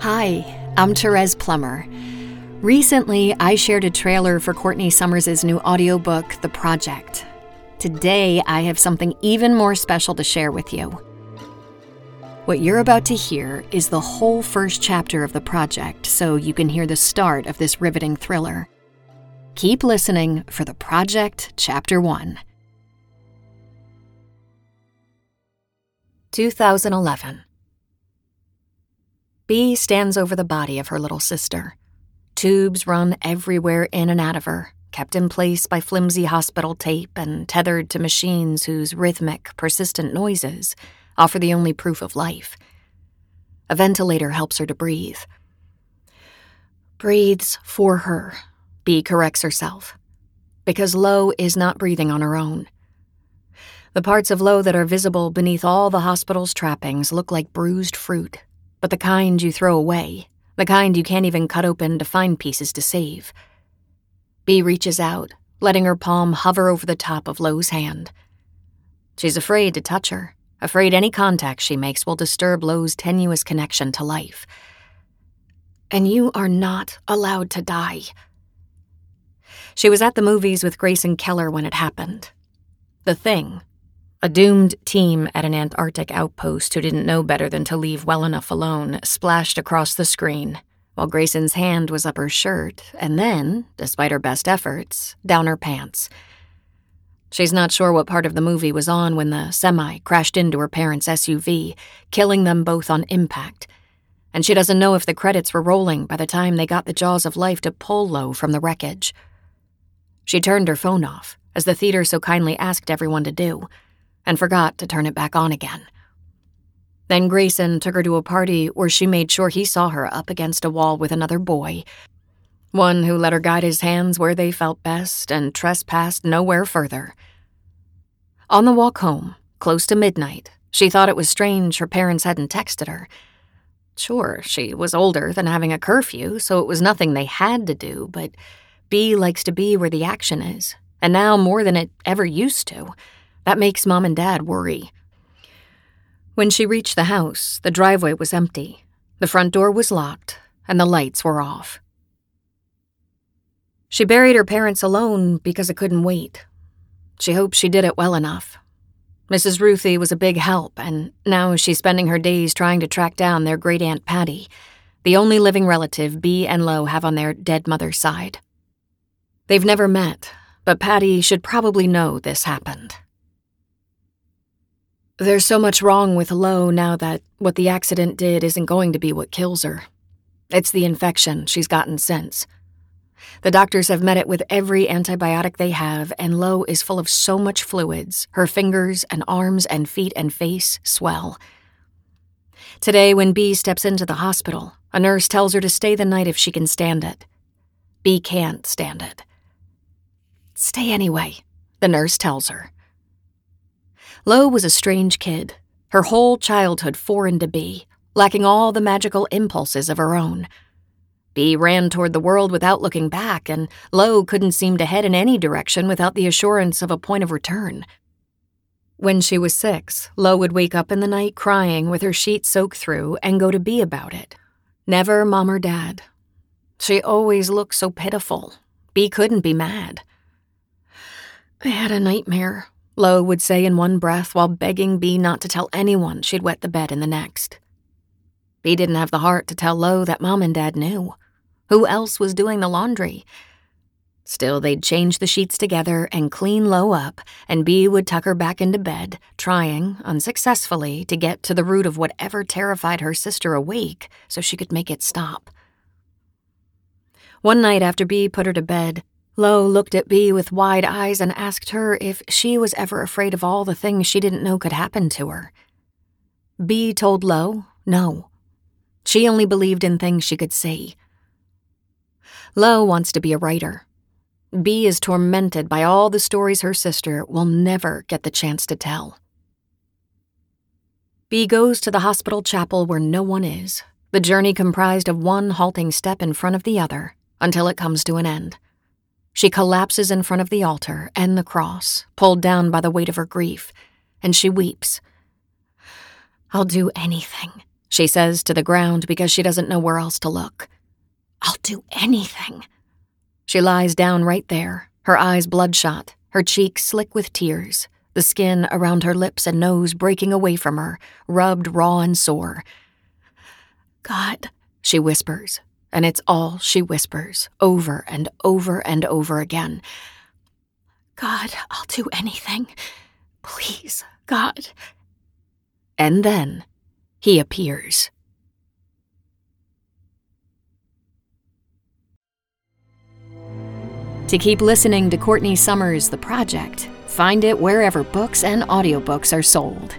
Hi, I'm Therese Plummer. Recently, I shared a trailer for Courtney Summers' new audiobook, The Project. Today, I have something even more special to share with you. What you're about to hear is the whole first chapter of The Project, so you can hear the start of this riveting thriller. Keep listening for The Project, Chapter 1. 2011. Bee stands over the body of her little sister. Tubes run everywhere in and out of her, kept in place by flimsy hospital tape and tethered to machines whose rhythmic, persistent noises offer the only proof of life. A ventilator helps her to breathe. Breathes for her, Bee corrects herself. Because Lo is not breathing on her own. The parts of Lo that are visible beneath all the hospital's trappings look like bruised fruit but the kind you throw away, the kind you can't even cut open to find pieces to save. Bee reaches out, letting her palm hover over the top of Lo's hand. She's afraid to touch her, afraid any contact she makes will disturb Lo's tenuous connection to life. And you are not allowed to die. She was at the movies with Grayson Keller when it happened. The thing, a doomed team at an Antarctic outpost who didn't know better than to leave well enough alone splashed across the screen, while Grayson's hand was up her shirt, and then, despite her best efforts, down her pants. She's not sure what part of the movie was on when the semi crashed into her parents' SUV, killing them both on impact. And she doesn't know if the credits were rolling by the time they got the jaws of life to pull Lo from the wreckage. She turned her phone off, as the theater so kindly asked everyone to do and forgot to turn it back on again. Then Grayson took her to a party where she made sure he saw her up against a wall with another boy, one who let her guide his hands where they felt best and trespassed nowhere further. On the walk home, close to midnight, she thought it was strange her parents hadn't texted her. Sure, she was older than having a curfew, so it was nothing they had to do, but Bee likes to be where the action is, and now more than it ever used to. That makes mom and dad worry. When she reached the house, the driveway was empty, the front door was locked, and the lights were off. She buried her parents alone because it couldn't wait. She hoped she did it well enough. Mrs. Ruthie was a big help, and now she's spending her days trying to track down their great aunt Patty, the only living relative Bee and Lo have on their dead mother's side. They've never met, but Patty should probably know this happened. There's so much wrong with Lo now that what the accident did isn't going to be what kills her. It's the infection she's gotten since. The doctors have met it with every antibiotic they have, and Lo is full of so much fluids, her fingers and arms and feet and face swell. Today, when Bee steps into the hospital, a nurse tells her to stay the night if she can stand it. Bee can't stand it. Stay anyway, the nurse tells her. Lo was a strange kid, her whole childhood foreign to Bee, lacking all the magical impulses of her own. Bee ran toward the world without looking back, and Lo couldn't seem to head in any direction without the assurance of a point of return. When she was six, Lo would wake up in the night crying with her sheet soaked through and go to Bee about it. Never mom or dad. She always looked so pitiful. Bee couldn't be mad. I had a nightmare, Lo would say in one breath while begging Bee not to tell anyone she'd wet the bed in the next. Bee didn't have the heart to tell Lo that Mom and Dad knew. Who else was doing the laundry? Still, they'd change the sheets together and clean Lo up, and Bee would tuck her back into bed, trying, unsuccessfully, to get to the root of whatever terrified her sister awake so she could make it stop. One night after Bee put her to bed, Lo looked at Bee with wide eyes and asked her if she was ever afraid of all the things she didn't know could happen to her. Bee told Lo no. She only believed in things she could see. Lo wants to be a writer. Bee is tormented by all the stories her sister will never get the chance to tell. Bee goes to the hospital chapel where no one is, the journey comprised of one halting step in front of the other, until it comes to an end. She collapses in front of the altar and the cross, pulled down by the weight of her grief, and she weeps. I'll do anything, she says to the ground because she doesn't know where else to look. I'll do anything. She lies down right there, her eyes bloodshot, her cheeks slick with tears, the skin around her lips and nose breaking away from her, rubbed raw and sore. God, she whispers, and it's all she whispers, over and over and over again. God, I'll do anything. Please, God. And then he appears. To keep listening to Courtney Summers' The Project, find it wherever books and audiobooks are sold.